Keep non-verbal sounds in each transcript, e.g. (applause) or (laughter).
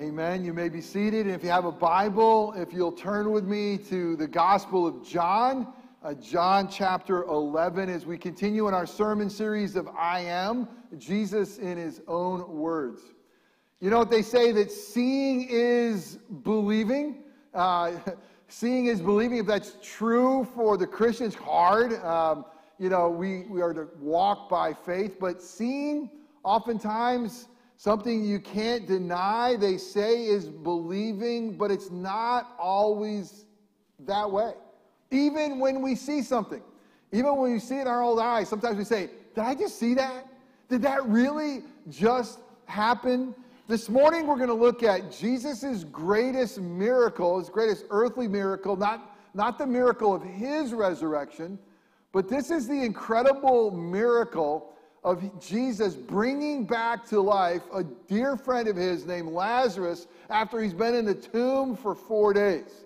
Amen. You may be seated. If you have a Bible, if you'll turn with me to the Gospel of John, uh, John chapter 11, as we continue in our sermon series of I Am, Jesus in His own words. You know what they say that seeing is believing? Uh, (laughs) seeing is believing. If that's true for the Christians, hard. Um, you know, we, we are to walk by faith, but seeing oftentimes Something you can't deny, they say, is believing, but it's not always that way. Even when we see something, even when we see it in our old eyes, sometimes we say, Did I just see that? Did that really just happen? This morning, we're going to look at Jesus' greatest miracle, his greatest earthly miracle, not, not the miracle of his resurrection, but this is the incredible miracle of Jesus bringing back to life a dear friend of his named Lazarus after he's been in the tomb for four days.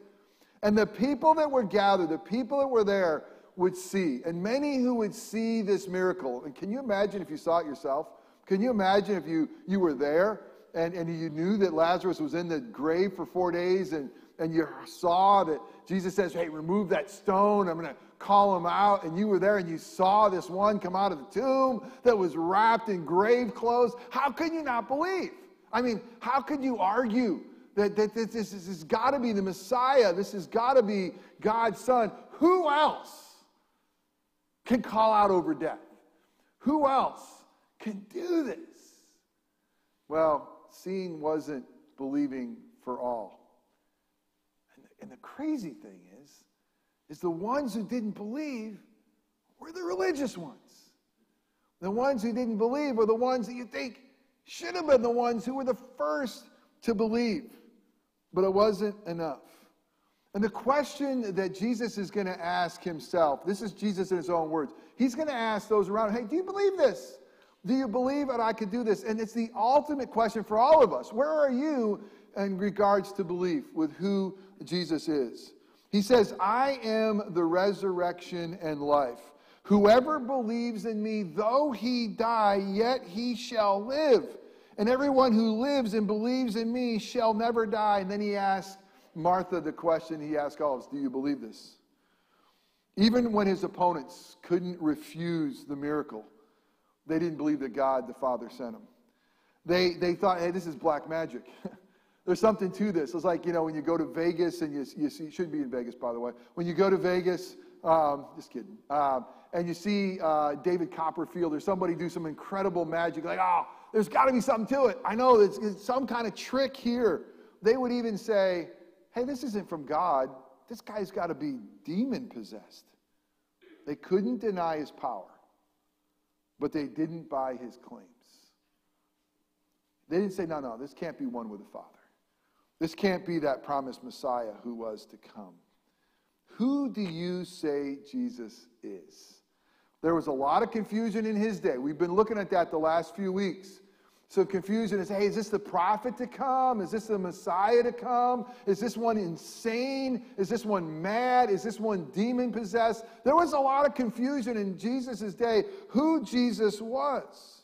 And the people that were gathered, the people that were there, would see. And many who would see this miracle. And can you imagine if you saw it yourself? Can you imagine if you, you were there and, and you knew that Lazarus was in the grave for four days and, and you saw that Jesus says, Hey, remove that stone. I'm going to call him out, and you were there and you saw this one come out of the tomb that was wrapped in grave clothes, how can you not believe? I mean, how could you argue that, that, that this, this has got to be the Messiah? This has got to be God's Son. Who else can call out over death? Who else can do this? Well, seeing wasn't believing for all. And the, and the crazy thing is, the ones who didn't believe were the religious ones. The ones who didn't believe were the ones that you think should have been the ones who were the first to believe. But it wasn't enough. And the question that Jesus is going to ask himself this is Jesus in his own words. He's going to ask those around, hey, do you believe this? Do you believe that I could do this? And it's the ultimate question for all of us. Where are you in regards to belief with who Jesus is? He says, I am the resurrection and life. Whoever believes in me, though he die, yet he shall live. And everyone who lives and believes in me shall never die. And then he asked Martha the question he asked all of us Do you believe this? Even when his opponents couldn't refuse the miracle, they didn't believe that God the Father sent him. They, they thought, hey, this is black magic. (laughs) There's something to this. It's like, you know, when you go to Vegas and you, you see, you should be in Vegas, by the way. When you go to Vegas, um, just kidding, um, and you see uh, David Copperfield or somebody do some incredible magic, like, oh, there's got to be something to it. I know it's, it's some kind of trick here. They would even say, hey, this isn't from God. This guy's got to be demon possessed. They couldn't deny his power, but they didn't buy his claims. They didn't say, no, no, this can't be one with the Father. This can't be that promised Messiah who was to come. Who do you say Jesus is? There was a lot of confusion in his day. We've been looking at that the last few weeks. So confusion is, hey, is this the prophet to come? Is this the Messiah to come? Is this one insane? Is this one mad? Is this one demon possessed? There was a lot of confusion in Jesus' day who Jesus was.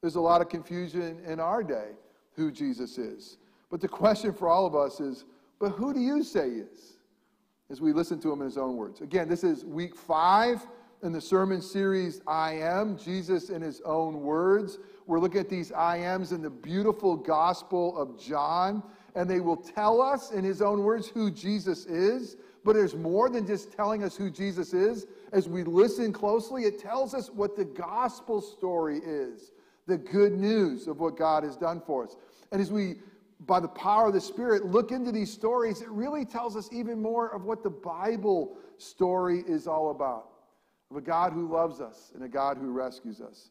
There's a lot of confusion in our day who Jesus is. But the question for all of us is, but who do you say is? As we listen to him in his own words. Again, this is week five in the sermon series, I Am, Jesus in his own words. We're looking at these I Ams in the beautiful gospel of John, and they will tell us in his own words who Jesus is. But there's more than just telling us who Jesus is. As we listen closely, it tells us what the gospel story is the good news of what God has done for us. And as we by the power of the Spirit, look into these stories, it really tells us even more of what the Bible story is all about of a God who loves us and a God who rescues us.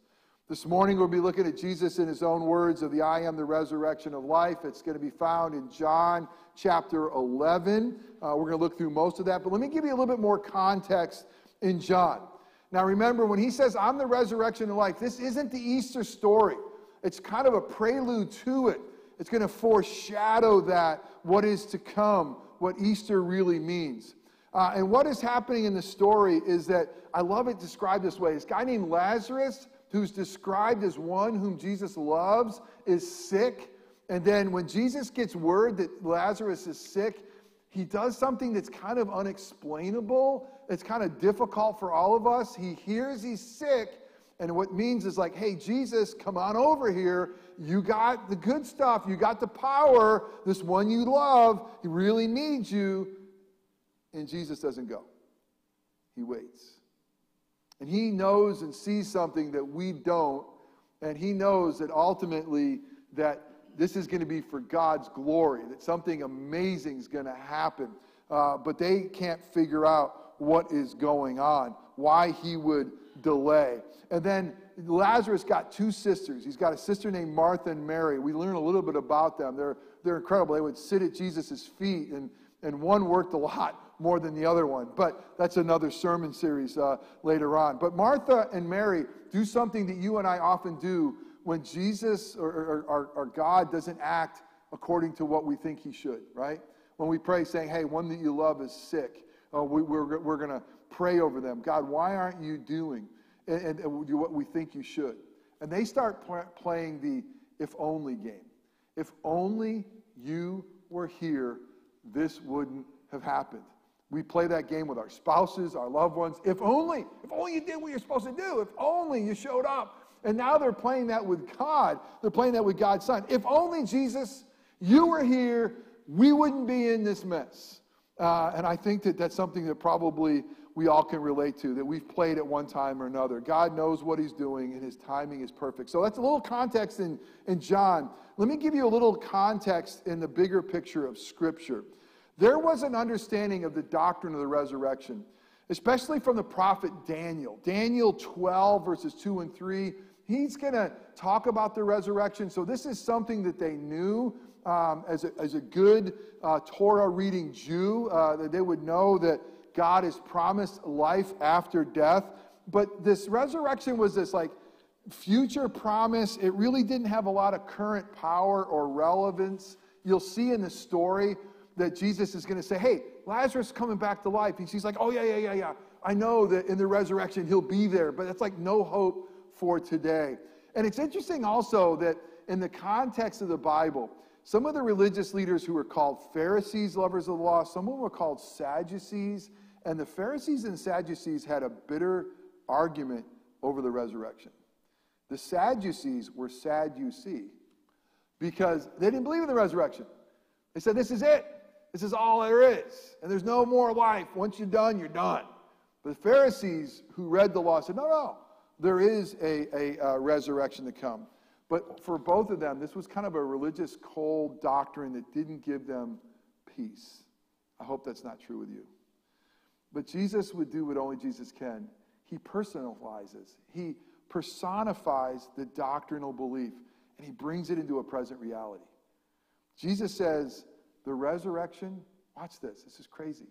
This morning, we'll be looking at Jesus in his own words of the I am the resurrection of life. It's going to be found in John chapter 11. Uh, we're going to look through most of that, but let me give you a little bit more context in John. Now, remember, when he says, I'm the resurrection of life, this isn't the Easter story. It's kind of a prelude to it. It's going to foreshadow that, what is to come, what Easter really means. Uh, and what is happening in the story is that I love it described this way. This guy named Lazarus, who's described as one whom Jesus loves, is sick. And then when Jesus gets word that Lazarus is sick, he does something that's kind of unexplainable. It's kind of difficult for all of us. He hears he's sick, and what means is like, hey, Jesus, come on over here. You got the good stuff. You got the power. This one you love, he really needs you. And Jesus doesn't go. He waits. And he knows and sees something that we don't. And he knows that ultimately that this is going to be for God's glory, that something amazing is going to happen. Uh, but they can't figure out what is going on, why he would delay. And then Lazarus got two sisters. He's got a sister named Martha and Mary. We learn a little bit about them. They're, they're incredible. They would sit at Jesus' feet, and, and one worked a lot more than the other one. But that's another sermon series uh, later on. But Martha and Mary do something that you and I often do when Jesus or, or, or, God doesn't act according to what we think he should, right? When we pray saying, hey, one that you love is sick, oh, we, we're, we're going to pray over them. God, why aren't you doing and, and, and do what we think you should? And they start pl- playing the if only game. If only you were here, this wouldn't have happened. We play that game with our spouses, our loved ones. If only, if only you did what you're supposed to do. If only you showed up. And now they're playing that with God. They're playing that with God's Son. If only Jesus, you were here, we wouldn't be in this mess. Uh, and I think that that's something that probably we all can relate to, that we've played at one time or another. God knows what he's doing, and his timing is perfect. So that's a little context in, in John. Let me give you a little context in the bigger picture of Scripture. There was an understanding of the doctrine of the resurrection, especially from the prophet Daniel. Daniel 12, verses 2 and 3 he's going to talk about the resurrection. So, this is something that they knew um, as, a, as a good uh, Torah reading Jew, uh, that they would know that God has promised life after death. But this resurrection was this like future promise. It really didn't have a lot of current power or relevance. You'll see in the story that Jesus is going to say, Hey, Lazarus coming back to life. And she's like, Oh, yeah, yeah, yeah, yeah. I know that in the resurrection he'll be there, but it's like no hope for today. And it's interesting also that in the context of the Bible, some of the religious leaders who were called Pharisees, lovers of the law, some of them were called Sadducees, and the Pharisees and Sadducees had a bitter argument over the resurrection. The Sadducees were sad you see because they didn't believe in the resurrection. They said, This is it. This is all there is. And there's no more life. Once you're done, you're done. But the Pharisees who read the law said, No, no. There is a, a, a resurrection to come. But for both of them, this was kind of a religious, cold doctrine that didn't give them peace. I hope that's not true with you. But Jesus would do what only Jesus can. He personalizes, he personifies the doctrinal belief, and he brings it into a present reality. Jesus says, The resurrection, watch this, this is crazy.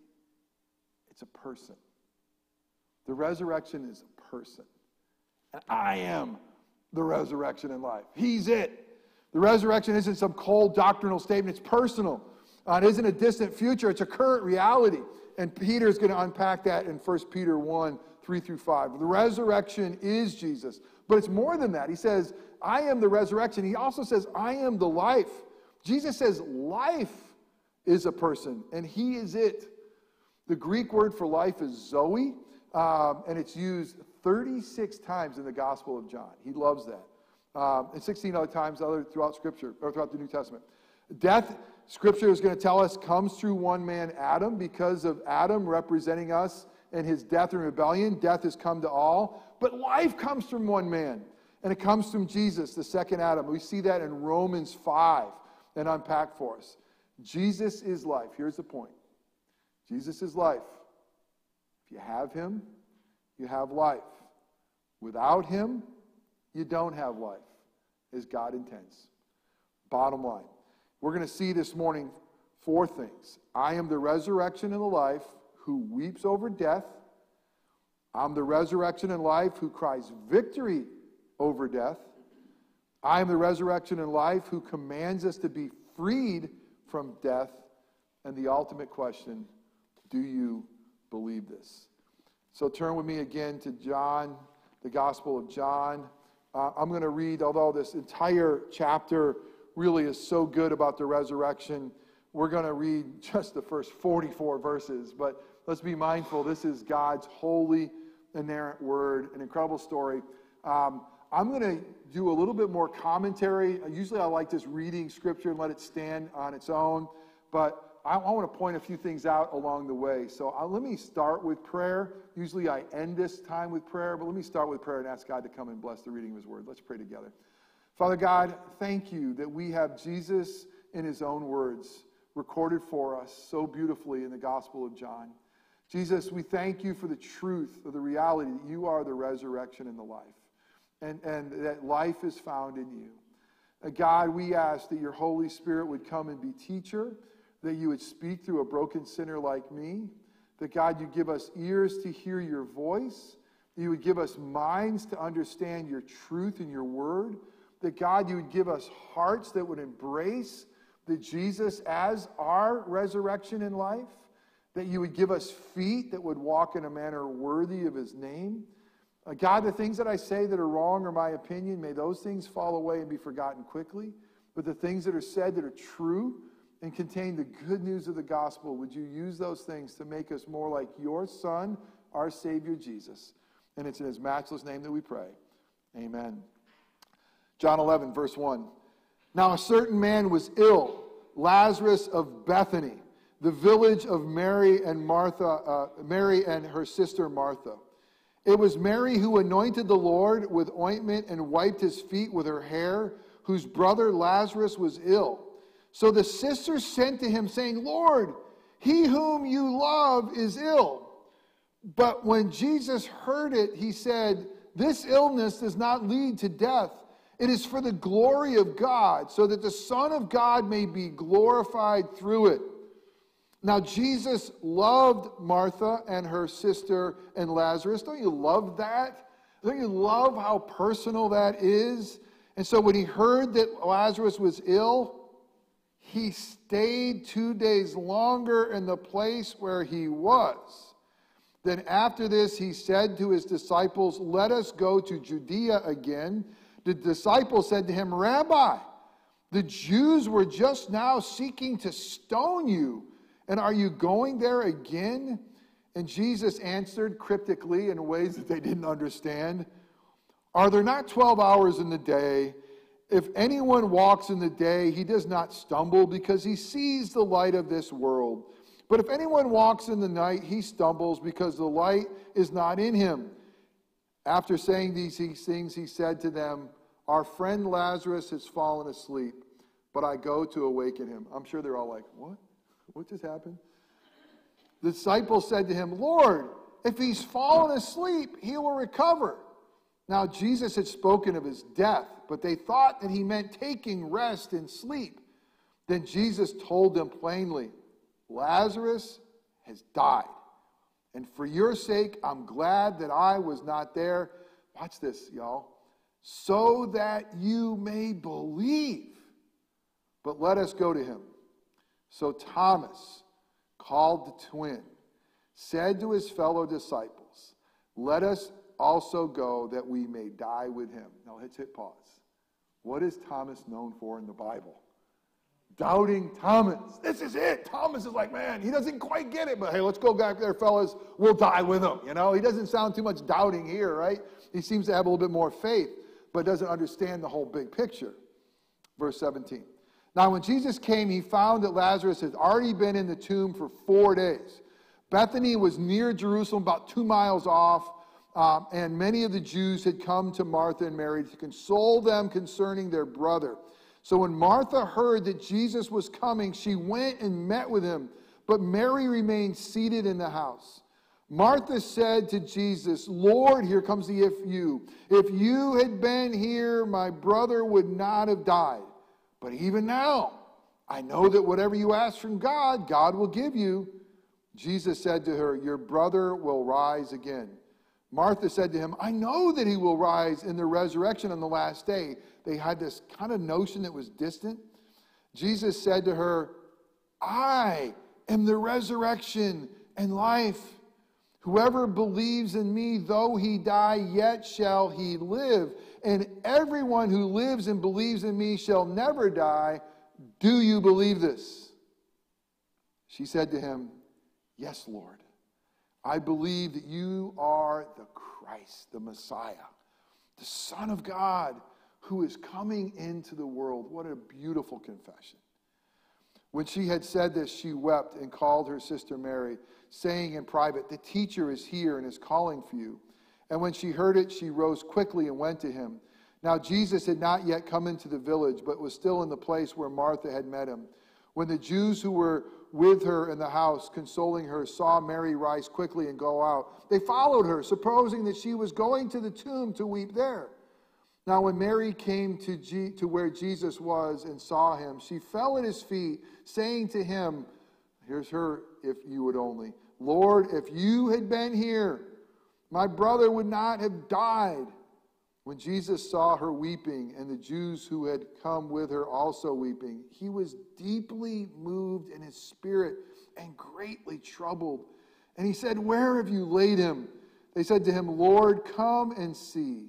It's a person. The resurrection is a person. And I am the resurrection in life. He's it. The resurrection isn't some cold doctrinal statement, it's personal. Uh, it isn't a distant future, it's a current reality. And Peter is going to unpack that in 1 Peter 1 3 through 5. The resurrection is Jesus. But it's more than that. He says, I am the resurrection. He also says, I am the life. Jesus says, life is a person, and he is it. The Greek word for life is zoe, um, and it's used 36 times in the Gospel of John. He loves that. Um, and 16 other times other throughout Scripture, or throughout the New Testament. Death, Scripture is going to tell us, comes through one man, Adam, because of Adam representing us and his death and rebellion. Death has come to all. But life comes from one man, and it comes from Jesus, the second Adam. We see that in Romans 5 and unpack for us. Jesus is life. Here's the point Jesus is life. If you have him, you have life. Without him, you don't have life, as God intends. Bottom line. We're going to see this morning four things I am the resurrection and the life who weeps over death. I'm the resurrection and life who cries victory over death. I am the resurrection and life who commands us to be freed from death. And the ultimate question do you believe this? So turn with me again to John, the Gospel of John. Uh, I'm going to read, although this entire chapter really is so good about the resurrection. We're going to read (laughs) just the first 44 verses, but let's be mindful. This is God's holy, inerrant word, an incredible story. Um, I'm going to do a little bit more commentary. Usually I like just reading scripture and let it stand on its own, but I, I want to point a few things out along the way. So uh, let me start with prayer. Usually I end this time with prayer, but let me start with prayer and ask God to come and bless the reading of His Word. Let's pray together. Father God, thank you that we have Jesus in His own words recorded for us so beautifully in the Gospel of John. Jesus, we thank you for the truth of the reality that you are the resurrection and the life, and, and that life is found in you. Uh, God, we ask that your Holy Spirit would come and be teacher that you would speak through a broken sinner like me, that God, you give us ears to hear your voice, you would give us minds to understand your truth and your word, that God, you would give us hearts that would embrace the Jesus as our resurrection in life, that you would give us feet that would walk in a manner worthy of his name. Uh, God, the things that I say that are wrong or my opinion, may those things fall away and be forgotten quickly. But the things that are said that are true, and contain the good news of the gospel, would you use those things to make us more like your Son, our Savior Jesus? And it's in his matchless name that we pray. Amen. John 11, verse 1. Now a certain man was ill, Lazarus of Bethany, the village of Mary and Martha, uh, Mary and her sister Martha. It was Mary who anointed the Lord with ointment and wiped his feet with her hair, whose brother Lazarus was ill. So the sisters sent to him, saying, Lord, he whom you love is ill. But when Jesus heard it, he said, This illness does not lead to death. It is for the glory of God, so that the Son of God may be glorified through it. Now, Jesus loved Martha and her sister and Lazarus. Don't you love that? Don't you love how personal that is? And so, when he heard that Lazarus was ill, he stayed two days longer in the place where he was. Then after this, he said to his disciples, Let us go to Judea again. The disciples said to him, Rabbi, the Jews were just now seeking to stone you, and are you going there again? And Jesus answered cryptically in ways that they didn't understand Are there not 12 hours in the day? If anyone walks in the day, he does not stumble because he sees the light of this world. But if anyone walks in the night, he stumbles because the light is not in him. After saying these things, he said to them, Our friend Lazarus has fallen asleep, but I go to awaken him. I'm sure they're all like, What? What just happened? The disciples said to him, Lord, if he's fallen asleep, he will recover. Now, Jesus had spoken of his death, but they thought that he meant taking rest and sleep. Then Jesus told them plainly, Lazarus has died. And for your sake, I'm glad that I was not there. Watch this, y'all. So that you may believe. But let us go to him. So Thomas, called the twin, said to his fellow disciples, Let us also go that we may die with him. Now let's hit pause. What is Thomas known for in the Bible? Doubting Thomas. This is it. Thomas is like, man, he doesn't quite get it, but hey, let's go back there, fellas. We'll die with him. You know, he doesn't sound too much doubting here, right? He seems to have a little bit more faith, but doesn't understand the whole big picture. Verse 17. Now, when Jesus came, he found that Lazarus had already been in the tomb for four days. Bethany was near Jerusalem, about two miles off. Um, and many of the Jews had come to Martha and Mary to console them concerning their brother. So when Martha heard that Jesus was coming, she went and met with him, but Mary remained seated in the house. Martha said to Jesus, Lord, here comes the if you. If you had been here, my brother would not have died. But even now, I know that whatever you ask from God, God will give you. Jesus said to her, Your brother will rise again. Martha said to him, I know that he will rise in the resurrection on the last day. They had this kind of notion that was distant. Jesus said to her, I am the resurrection and life. Whoever believes in me, though he die, yet shall he live. And everyone who lives and believes in me shall never die. Do you believe this? She said to him, Yes, Lord. I believe that you are the Christ, the Messiah, the Son of God who is coming into the world. What a beautiful confession. When she had said this, she wept and called her sister Mary, saying in private, The teacher is here and is calling for you. And when she heard it, she rose quickly and went to him. Now, Jesus had not yet come into the village, but was still in the place where Martha had met him. When the Jews who were with her in the house, consoling her, saw Mary rise quickly and go out, they followed her, supposing that she was going to the tomb to weep there. Now, when Mary came to, G- to where Jesus was and saw him, she fell at his feet, saying to him, Here's her, if you would only, Lord, if you had been here, my brother would not have died. When Jesus saw her weeping, and the Jews who had come with her also weeping, he was deeply moved in his spirit and greatly troubled. And he said, Where have you laid him? They said to him, Lord, come and see.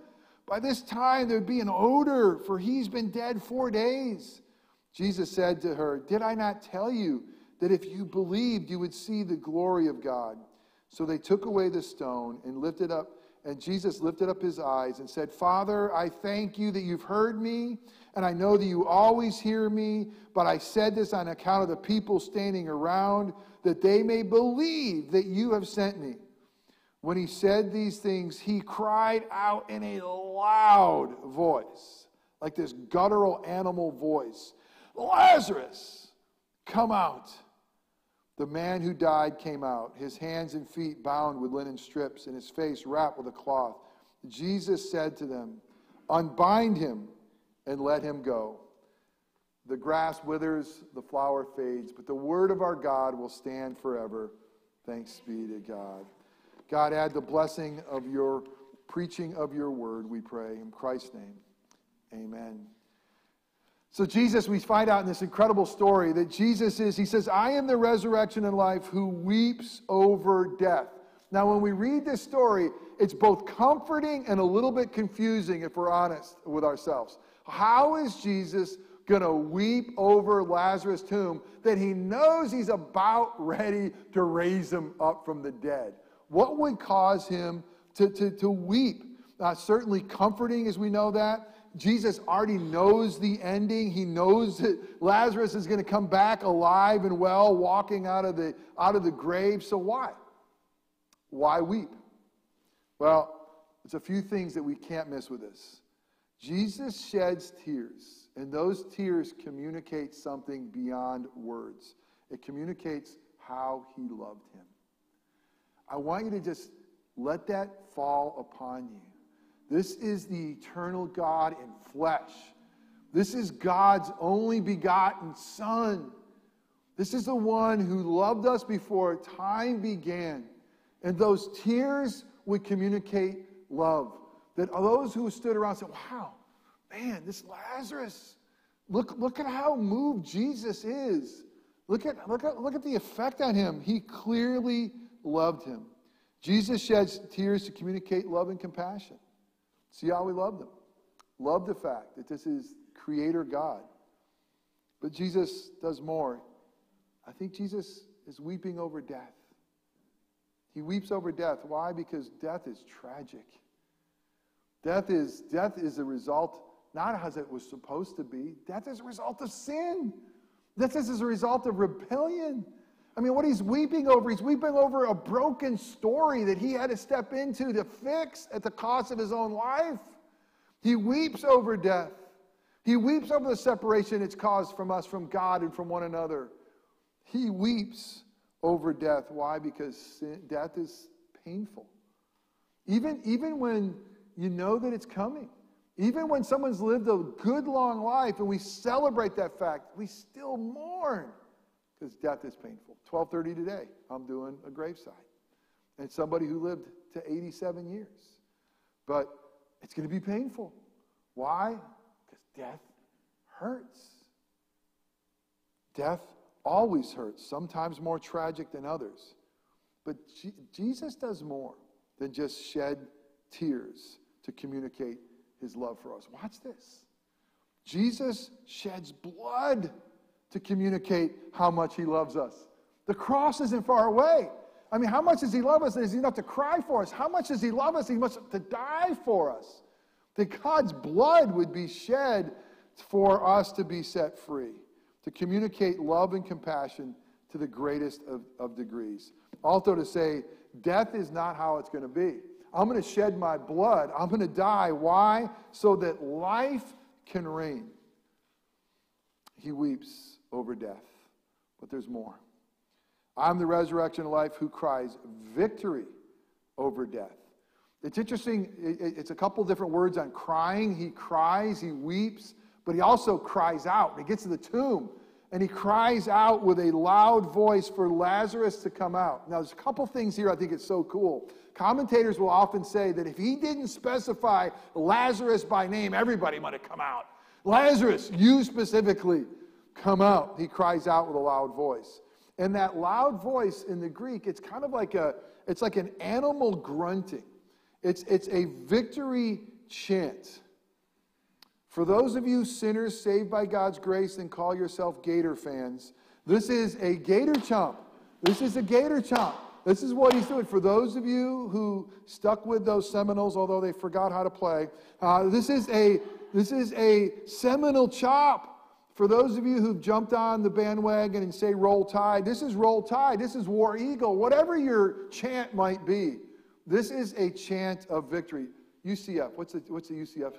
by this time there'd be an odor, for he's been dead four days. Jesus said to her, Did I not tell you that if you believed, you would see the glory of God? So they took away the stone and lifted up, and Jesus lifted up his eyes and said, Father, I thank you that you've heard me, and I know that you always hear me, but I said this on account of the people standing around, that they may believe that you have sent me. When he said these things, he cried out in a loud voice, like this guttural animal voice Lazarus, come out. The man who died came out, his hands and feet bound with linen strips, and his face wrapped with a cloth. Jesus said to them, Unbind him and let him go. The grass withers, the flower fades, but the word of our God will stand forever. Thanks be to God. God, add the blessing of your preaching of your word, we pray. In Christ's name, amen. So, Jesus, we find out in this incredible story that Jesus is, he says, I am the resurrection and life who weeps over death. Now, when we read this story, it's both comforting and a little bit confusing if we're honest with ourselves. How is Jesus going to weep over Lazarus' tomb that he knows he's about ready to raise him up from the dead? What would cause him to, to, to weep? Uh, certainly comforting, as we know that. Jesus already knows the ending. He knows that Lazarus is going to come back alive and well, walking out of the, out of the grave. So why? Why weep? Well, there's a few things that we can't miss with this. Jesus sheds tears, and those tears communicate something beyond words. It communicates how he loved him. I want you to just let that fall upon you. This is the eternal God in flesh. This is God's only begotten Son. This is the one who loved us before time began. And those tears would communicate love. That those who stood around said, Wow, man, this Lazarus, look, look at how moved Jesus is. Look at, look, at, look at the effect on him. He clearly loved him. Jesus sheds tears to communicate love and compassion. See how we love them. Love the fact that this is Creator God. But Jesus does more. I think Jesus is weeping over death. He weeps over death. Why? Because death is tragic. Death is, death is a result, not as it was supposed to be. Death is a result of sin. Death is a result of rebellion. I mean, what he's weeping over, he's weeping over a broken story that he had to step into to fix at the cost of his own life. He weeps over death. He weeps over the separation it's caused from us, from God, and from one another. He weeps over death. Why? Because sin, death is painful. Even, even when you know that it's coming. Even when someone's lived a good long life and we celebrate that fact, we still mourn because death is painful. 12:30 today, I'm doing a graveside. And somebody who lived to 87 years. But it's going to be painful. Why? Because death hurts. Death always hurts, sometimes more tragic than others. But G- Jesus does more than just shed tears to communicate his love for us. Watch this. Jesus sheds blood to communicate how much he loves us. The cross isn't far away. I mean, how much does he love us? Is he enough to cry for us? How much does he love us? He must to die for us. That God's blood would be shed for us to be set free, to communicate love and compassion to the greatest of, of degrees. Also, to say, death is not how it's going to be. I'm going to shed my blood. I'm going to die. Why? So that life can reign. He weeps over death. But there's more. I'm the resurrection of life who cries victory over death. It's interesting, it's a couple different words on crying. He cries, he weeps, but he also cries out. He gets to the tomb and he cries out with a loud voice for Lazarus to come out. Now, there's a couple things here I think it's so cool. Commentators will often say that if he didn't specify Lazarus by name, everybody might have come out. Lazarus, you specifically, come out. He cries out with a loud voice. And that loud voice in the Greek, it's kind of like a, it's like an animal grunting. It's, it's a victory chant. For those of you sinners saved by God's grace and call yourself Gator fans, this is a Gator chomp. This is a Gator chomp. This is what he's doing. For those of you who stuck with those Seminoles, although they forgot how to play, uh, this is a this is a Seminole chop. For those of you who've jumped on the bandwagon and say Roll Tide, this is Roll Tide. This is War Eagle. Whatever your chant might be, this is a chant of victory. UCF. What's the what's the UCF?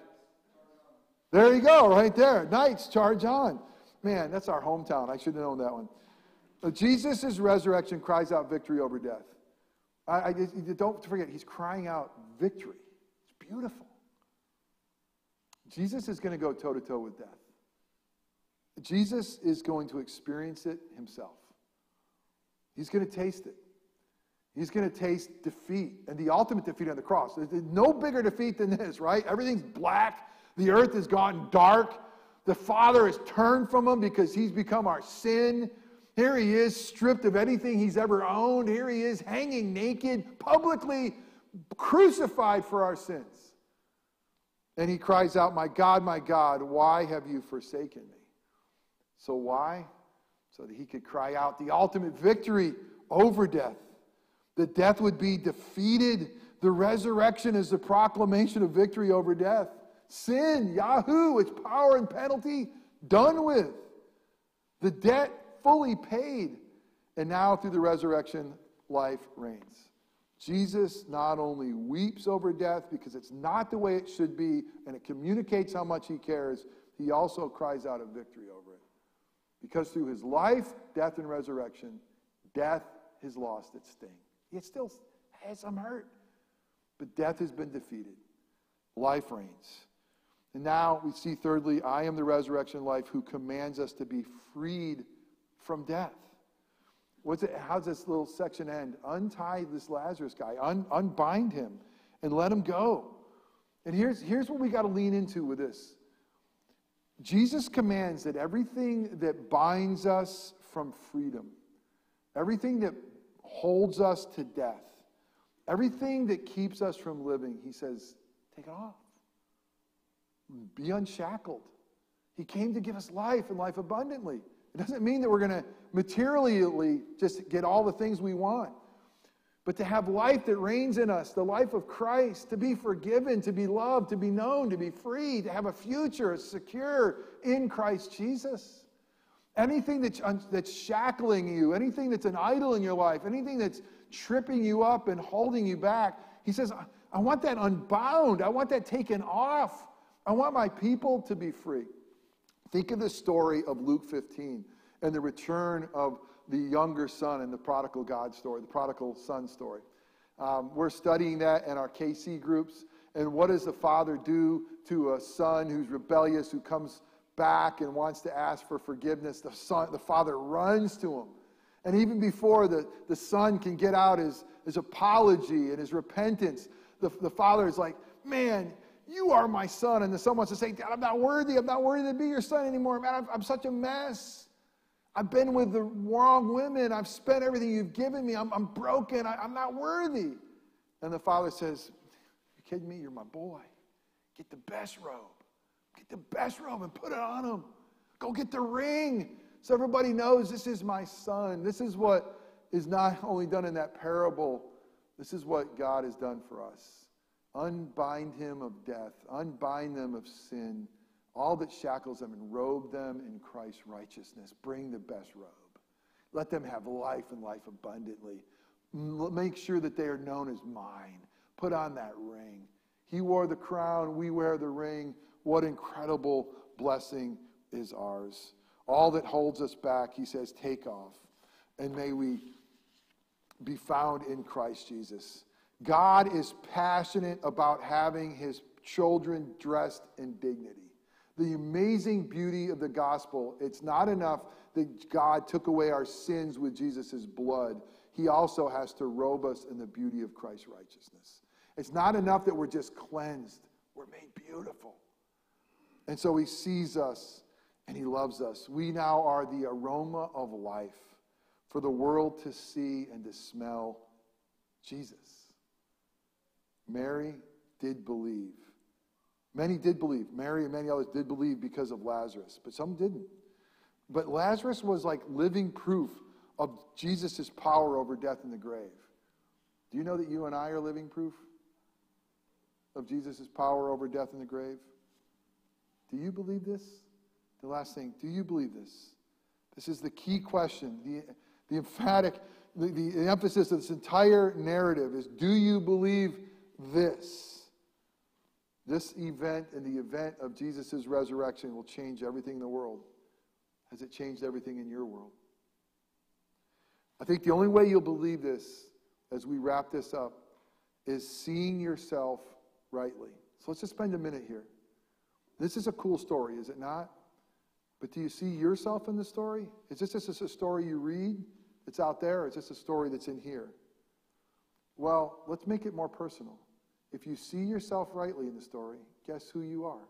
There you go, right there. Knights, charge on. Man, that's our hometown. I should have known that one. Uh, Jesus' resurrection cries out victory over death. I, I, don't forget, he's crying out victory. It's beautiful. Jesus is going to go toe to toe with death. Jesus is going to experience it himself. He's going to taste it. He's going to taste defeat and the ultimate defeat on the cross. There's no bigger defeat than this, right? Everything's black. The earth has gone dark. The Father has turned from him because he's become our sin. Here he is, stripped of anything he's ever owned. Here he is, hanging naked, publicly crucified for our sins. And he cries out, My God, my God, why have you forsaken me? So, why? So that he could cry out the ultimate victory over death. That death would be defeated. The resurrection is the proclamation of victory over death. Sin, Yahoo, its power and penalty, done with. The debt fully paid. And now, through the resurrection, life reigns. Jesus not only weeps over death because it's not the way it should be and it communicates how much he cares, he also cries out of victory over it. Because through his life, death, and resurrection, death has lost its sting. It still has some hurt, but death has been defeated. Life reigns. And now we see, thirdly, I am the resurrection life who commands us to be freed from death. What's it, how's this little section end? Untie this Lazarus guy, un, unbind him, and let him go. And here's, here's what we got to lean into with this Jesus commands that everything that binds us from freedom, everything that holds us to death, everything that keeps us from living, he says, take it off. Be unshackled. He came to give us life and life abundantly. It doesn't mean that we're going to materially just get all the things we want, but to have life that reigns in us, the life of Christ, to be forgiven, to be loved, to be known, to be free, to have a future secure in Christ Jesus. Anything that's, that's shackling you, anything that's an idol in your life, anything that's tripping you up and holding you back, he says, I want that unbound. I want that taken off. I want my people to be free. Think of the story of Luke 15 and the return of the younger son in the prodigal God story, the prodigal son story. Um, we're studying that in our KC groups. And what does the father do to a son who's rebellious, who comes back and wants to ask for forgiveness? The, son, the father runs to him. And even before the, the son can get out his, his apology and his repentance, the, the father is like, Man, you are my son. And the son wants to say, Dad, I'm not worthy. I'm not worthy to be your son anymore. Man, I'm, I'm such a mess. I've been with the wrong women. I've spent everything you've given me. I'm, I'm broken. I, I'm not worthy. And the father says, You kidding me? You're my boy. Get the best robe. Get the best robe and put it on him. Go get the ring. So everybody knows this is my son. This is what is not only done in that parable, this is what God has done for us. Unbind him of death, unbind them of sin all that shackles them and robe them in Christ's righteousness. Bring the best robe. Let them have life and life abundantly. Make sure that they are known as mine. Put on that ring. He wore the crown, we wear the ring. What incredible blessing is ours. All that holds us back, he says, take off. And may we be found in Christ Jesus. God is passionate about having his children dressed in dignity the amazing beauty of the gospel. It's not enough that God took away our sins with Jesus' blood. He also has to robe us in the beauty of Christ's righteousness. It's not enough that we're just cleansed, we're made beautiful. And so he sees us and he loves us. We now are the aroma of life for the world to see and to smell Jesus. Mary did believe. Many did believe. Mary and many others did believe because of Lazarus, but some didn't. But Lazarus was like living proof of Jesus' power over death and the grave. Do you know that you and I are living proof of Jesus' power over death and the grave? Do you believe this? The last thing, do you believe this? This is the key question. The, the emphatic, the, the emphasis of this entire narrative is do you believe this? This event and the event of Jesus' resurrection will change everything in the world. Has it changed everything in your world? I think the only way you'll believe this as we wrap this up is seeing yourself rightly. So let's just spend a minute here. This is a cool story, is it not? But do you see yourself in the story? Is this just a story you read that's out there, or is this a story that's in here? Well, let's make it more personal. If you see yourself rightly in the story, guess who you are?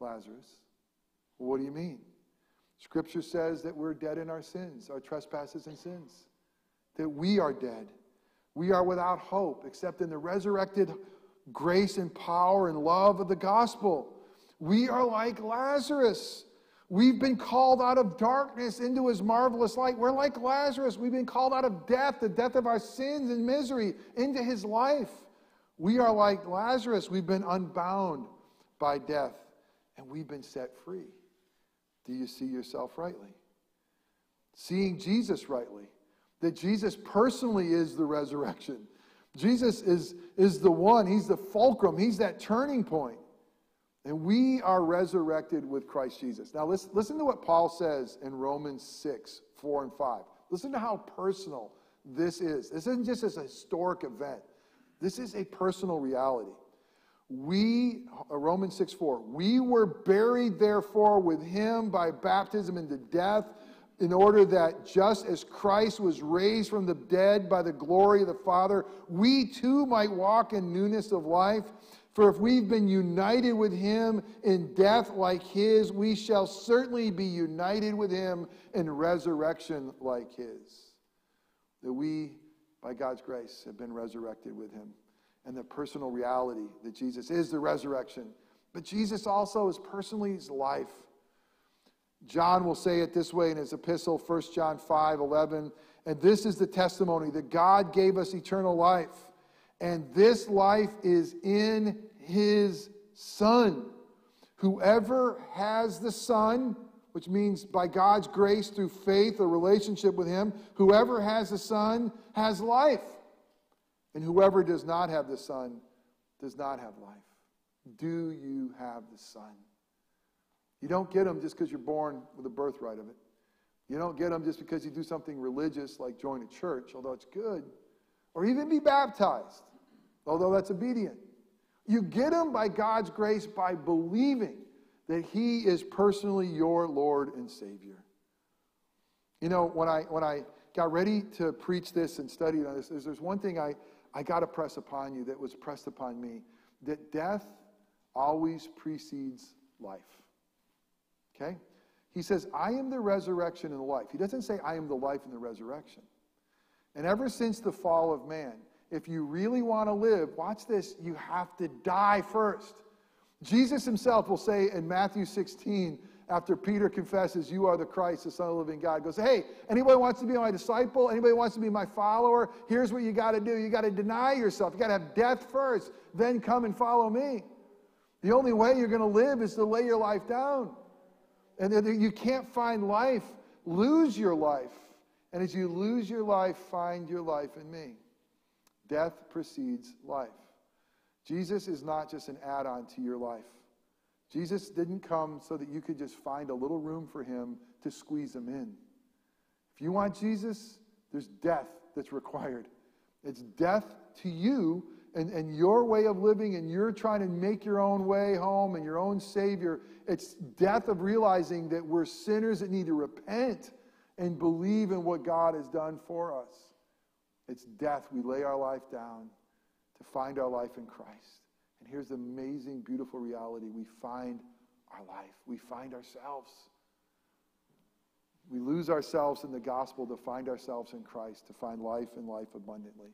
Lazarus. What do you mean? Scripture says that we're dead in our sins, our trespasses and sins. That we are dead. We are without hope except in the resurrected grace and power and love of the gospel. We are like Lazarus. We've been called out of darkness into his marvelous light. We're like Lazarus. We've been called out of death, the death of our sins and misery, into his life. We are like Lazarus. We've been unbound by death and we've been set free. Do you see yourself rightly? Seeing Jesus rightly, that Jesus personally is the resurrection. Jesus is, is the one, He's the fulcrum, He's that turning point. And we are resurrected with Christ Jesus. Now, listen, listen to what Paul says in Romans 6 4 and 5. Listen to how personal this is. This isn't just a historic event. This is a personal reality. We, uh, Romans 6 4, we were buried therefore with him by baptism into death, in order that just as Christ was raised from the dead by the glory of the Father, we too might walk in newness of life. For if we've been united with him in death like his, we shall certainly be united with him in resurrection like his. That we by God's grace, have been resurrected with him. And the personal reality that Jesus is the resurrection. But Jesus also is personally his life. John will say it this way in his epistle, 1 John 5 11. And this is the testimony that God gave us eternal life. And this life is in his Son. Whoever has the Son, which means by God's grace through faith, a relationship with Him. Whoever has the Son has life, and whoever does not have the Son does not have life. Do you have the Son? You don't get them just because you're born with a birthright of it. You don't get them just because you do something religious like join a church, although it's good. or even be baptized, although that's obedient. You get them by God's grace by believing that He is personally your Lord and Savior. You know, when I, when I got ready to preach this and study on this, there's, there's one thing I, I got to press upon you that was pressed upon me that death always precedes life. Okay? He says, I am the resurrection and the life. He doesn't say, I am the life and the resurrection. And ever since the fall of man, if you really want to live, watch this, you have to die first. Jesus himself will say in Matthew 16, after Peter confesses, You are the Christ, the Son of the living God, goes, Hey, anybody wants to be my disciple? Anybody wants to be my follower? Here's what you got to do. You got to deny yourself. You got to have death first, then come and follow me. The only way you're going to live is to lay your life down. And you can't find life, lose your life. And as you lose your life, find your life in me. Death precedes life. Jesus is not just an add on to your life. Jesus didn't come so that you could just find a little room for him to squeeze him in. If you want Jesus, there's death that's required. It's death to you and, and your way of living, and you're trying to make your own way home and your own Savior. It's death of realizing that we're sinners that need to repent and believe in what God has done for us. It's death. We lay our life down to find our life in Christ. And here's the amazing, beautiful reality we find our life, we find ourselves. We lose ourselves in the gospel to find ourselves in Christ, to find life and life abundantly.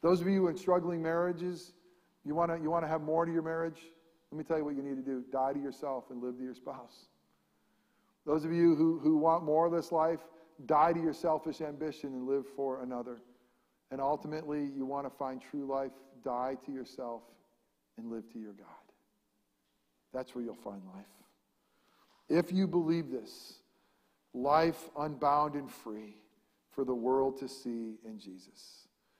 Those of you in struggling marriages, you want to you want to have more to your marriage? Let me tell you what you need to do die to yourself and live to your spouse. Those of you who, who want more of this life, die to your selfish ambition and live for another. And ultimately, you want to find true life, die to yourself and live to your God. That's where you'll find life. If you believe this, life unbound and free for the world to see in Jesus.